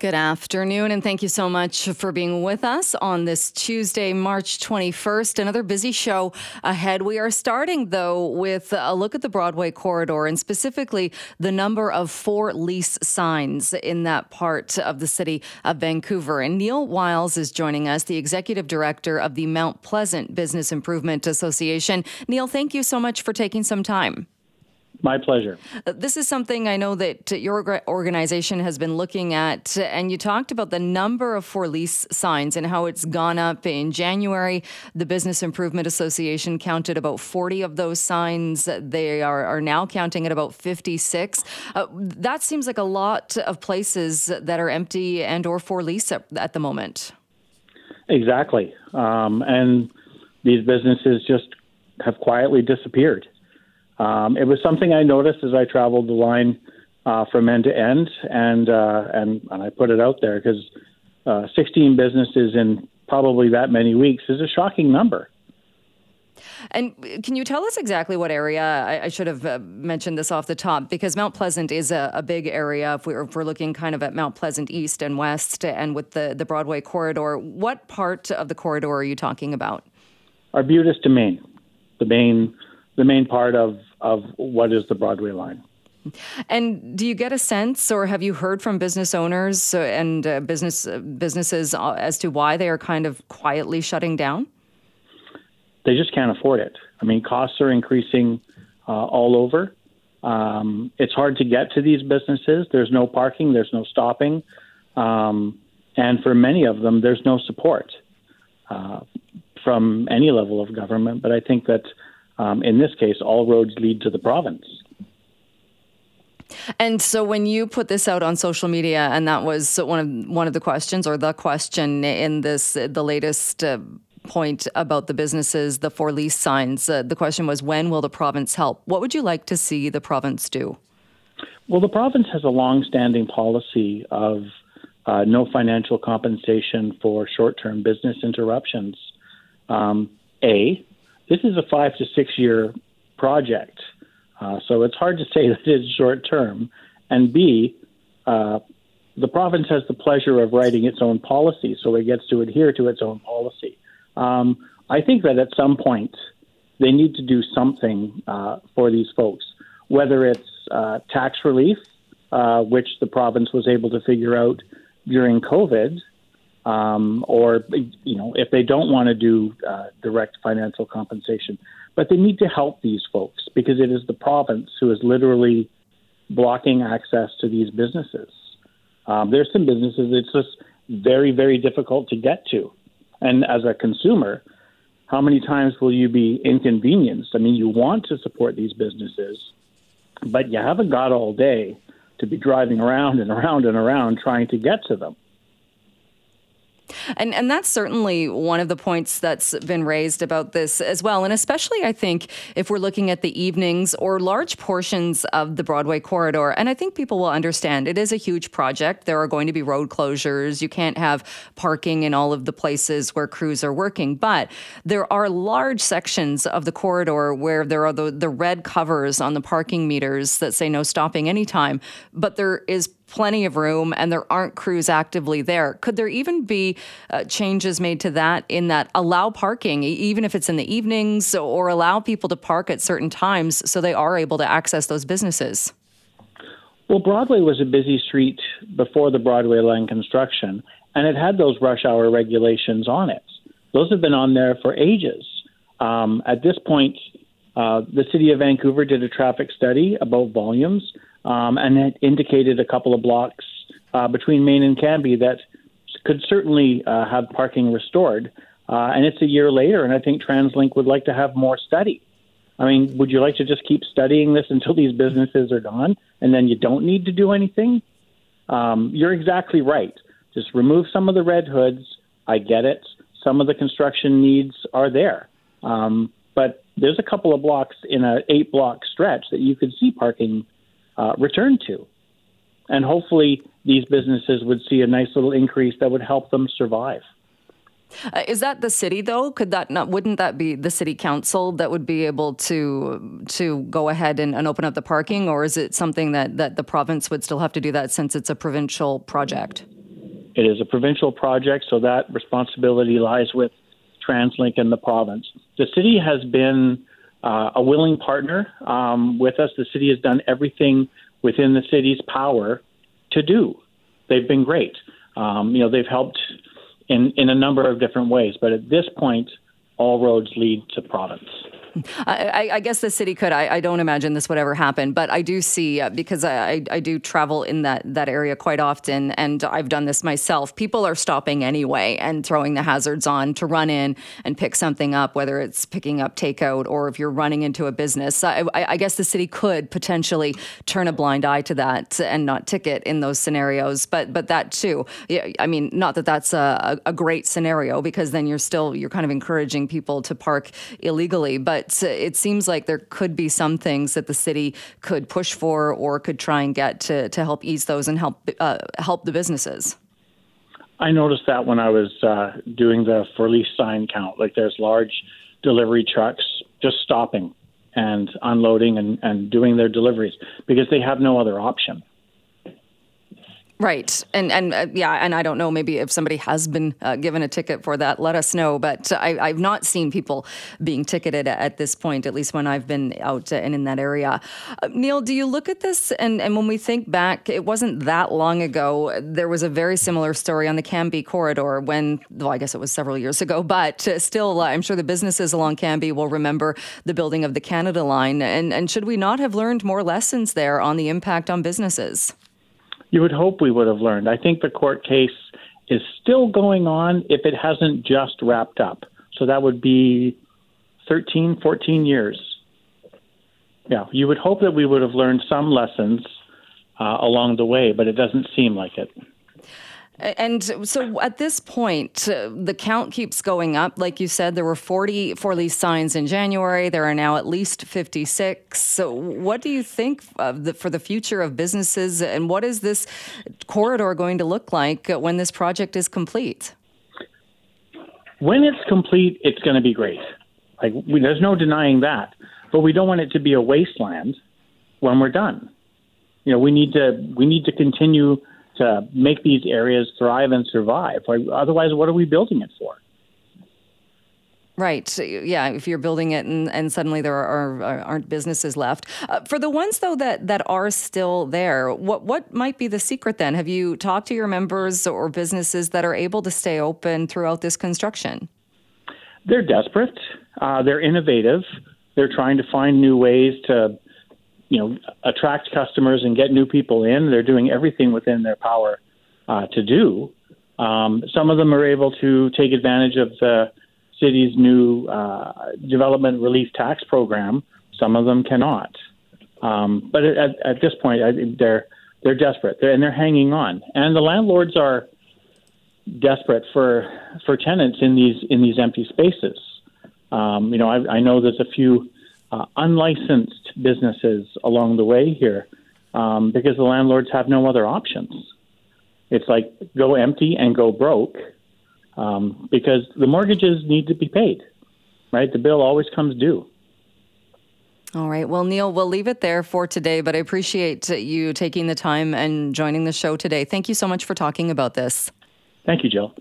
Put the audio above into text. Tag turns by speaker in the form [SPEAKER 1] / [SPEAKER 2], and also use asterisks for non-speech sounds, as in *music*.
[SPEAKER 1] Good afternoon, and thank you so much for being with us on this Tuesday, March 21st. Another busy show ahead. We are starting, though, with a look at the Broadway corridor and specifically the number of for lease signs in that part of the city of Vancouver. And Neil Wyles is joining us, the executive director of the Mount Pleasant Business Improvement Association. Neil, thank you so much for taking some time.
[SPEAKER 2] My pleasure.
[SPEAKER 1] Uh, this is something I know that your organization has been looking at, and you talked about the number of for lease signs and how it's gone up. In January, the Business Improvement Association counted about 40 of those signs. They are, are now counting at about 56. Uh, that seems like a lot of places that are empty and or for lease at, at the moment.
[SPEAKER 2] Exactly. Um, and these businesses just have quietly disappeared. Um, it was something I noticed as I traveled the line uh, from end to end, and uh, and and I put it out there because uh, 16 businesses in probably that many weeks is a shocking number.
[SPEAKER 1] And can you tell us exactly what area? I, I should have uh, mentioned this off the top because Mount Pleasant is a, a big area. If we're, if we're, looking kind of at Mount Pleasant East and West, and with the the Broadway corridor, what part of the corridor are you talking about?
[SPEAKER 2] Arbutus to Main, the main the main part of of what is the Broadway line.
[SPEAKER 1] And do you get a sense, or have you heard from business owners and uh, business uh, businesses uh, as to why they are kind of quietly shutting down?
[SPEAKER 2] They just can't afford it. I mean, costs are increasing uh, all over. Um, it's hard to get to these businesses. There's no parking. There's no stopping, um, and for many of them, there's no support uh, from any level of government. But I think that um, in this case, all roads lead to the province.
[SPEAKER 1] And so, when you put this out on social media, and that was one of one of the questions, or the question in this, the latest uh, point about the businesses, the for lease signs, uh, the question was, when will the province help? What would you like to see the province do?
[SPEAKER 2] Well, the province has a long-standing policy of uh, no financial compensation for short-term business interruptions. Um, a, this is a five to six year project, uh, so it's hard to say *laughs* that it's short term. And B, uh, the province has the pleasure of writing its own policy, so it gets to adhere to its own policy. Um, I think that at some point they need to do something uh, for these folks, whether it's uh, tax relief, uh, which the province was able to figure out during COVID, um, or you know if they don't want to do uh, direct financial compensation, but they need to help these folks because it is the province who is literally blocking access to these businesses. Um, there's some businesses it's just very very difficult to get to, and as a consumer, how many times will you be inconvenienced? I mean, you want to support these businesses, but you haven't got all day to be driving around and around and around trying to get to them.
[SPEAKER 1] And and that's certainly one of the points that's been raised about this as well. And especially I think if we're looking at the evenings or large portions of the Broadway corridor, and I think people will understand it is a huge project. There are going to be road closures. You can't have parking in all of the places where crews are working. But there are large sections of the corridor where there are the, the red covers on the parking meters that say no stopping anytime. But there is plenty of room and there aren't crews actively there. Could there even be uh, changes made to that in that allow parking, even if it's in the evenings, or allow people to park at certain times so they are able to access those businesses?
[SPEAKER 2] Well, Broadway was a busy street before the Broadway line construction, and it had those rush hour regulations on it. Those have been on there for ages. Um, at this point, uh, the city of Vancouver did a traffic study about volumes um, and it indicated a couple of blocks uh, between Main and Cambie that could certainly uh, have parking restored. Uh, and it's a year later, and I think TransLink would like to have more study. I mean, would you like to just keep studying this *laughs* until these businesses are gone, and then you don't need to do anything? Um, you're exactly right. Just remove some of the red hoods. I get it. Some of the construction needs are there, um, but there's a couple of blocks in an eight block stretch that you could see parking uh, return to. And hopefully, these businesses would see a nice little increase that would help them survive.
[SPEAKER 1] Uh, is that the city though? Could that not? Wouldn't that be the city council that would be able to to go ahead and, and open up the parking, or is it something that that the province would still have to do that since it's a provincial project?
[SPEAKER 2] It is a provincial project, so that responsibility lies with TransLink and the province. The city has been uh, a willing partner um, with us. The city has done everything within the city's power to do. They've been great. Um, you know, they've helped in, in a number of different ways, but at this point, all roads lead to province.
[SPEAKER 1] I, I, guess the city could. I, I, don't imagine this would ever happen, but I do see uh, because I, I do travel in that that area quite often, and I've done this myself. People are stopping anyway and throwing the hazards on to run in and pick something up, whether it's picking up takeout or if you're running into a business. I, I guess the city could potentially turn a blind eye to that and not ticket in those scenarios. But but that too. I mean, not that that's a, a great scenario because then you're still you're kind of encouraging people to park illegally, but but it seems like there could be some things that the city could push for or could try and get to, to help ease those and help uh, help the businesses.
[SPEAKER 2] I noticed that when I was uh, doing the for lease sign count. Like there's large delivery trucks just stopping and unloading and, and doing their deliveries because they have no other option.
[SPEAKER 1] Right, and and uh, yeah, and I don't know. Maybe if somebody has been uh, given a ticket for that, let us know. But I, have not seen people being ticketed at this point, at least when I've been out and in that area. Uh, Neil, do you look at this and and when we think back, it wasn't that long ago. There was a very similar story on the Cambie corridor when, well, I guess it was several years ago, but uh, still, uh, I'm sure the businesses along Cambie will remember the building of the Canada Line. And and should we not have learned more lessons there on the impact on businesses?
[SPEAKER 2] You would hope we would have learned. I think the court case is still going on if it hasn't just wrapped up. So that would be 13, 14 years. Yeah, you would hope that we would have learned some lessons uh, along the way, but it doesn't seem like it.
[SPEAKER 1] And so at this point, uh, the count keeps going up. Like you said, there were 40 for lease signs in January. There are now at least 56. So, what do you think the, for the future of businesses? And what is this corridor going to look like when this project is complete?
[SPEAKER 2] When it's complete, it's going to be great. Like, we, there's no denying that. But we don't want it to be a wasteland when we're done. You know, we need to we need to continue to make these areas thrive and survive. Otherwise, what are we building it for?
[SPEAKER 1] Right. Yeah. If you're building it and, and suddenly there are, are not businesses left. Uh, for the ones though that that are still there, what what might be the secret then? Have you talked to your members or businesses that are able to stay open throughout this construction?
[SPEAKER 2] They're desperate. Uh, they're innovative. They're trying to find new ways to you know, attract customers and get new people in. They're doing everything within their power uh, to do. Um, some of them are able to take advantage of the city's new uh, development relief tax program. Some of them cannot. Um, but at, at, this point, I, they're they're desperate, they're, and they're hanging on. And the landlords are desperate for for tenants in these in these empty spaces. Um, you know, I, I know there's a few uh, unlicensed businesses along the way here um, because the landlords have no other options. It's like go empty and go broke um, because the mortgages need to be paid, right? The bill always comes due.
[SPEAKER 1] All right. Well, Neil, we'll leave it there for today, but I appreciate you taking the time and joining the show today. Thank you so much for talking about this.
[SPEAKER 2] Thank you, Jill.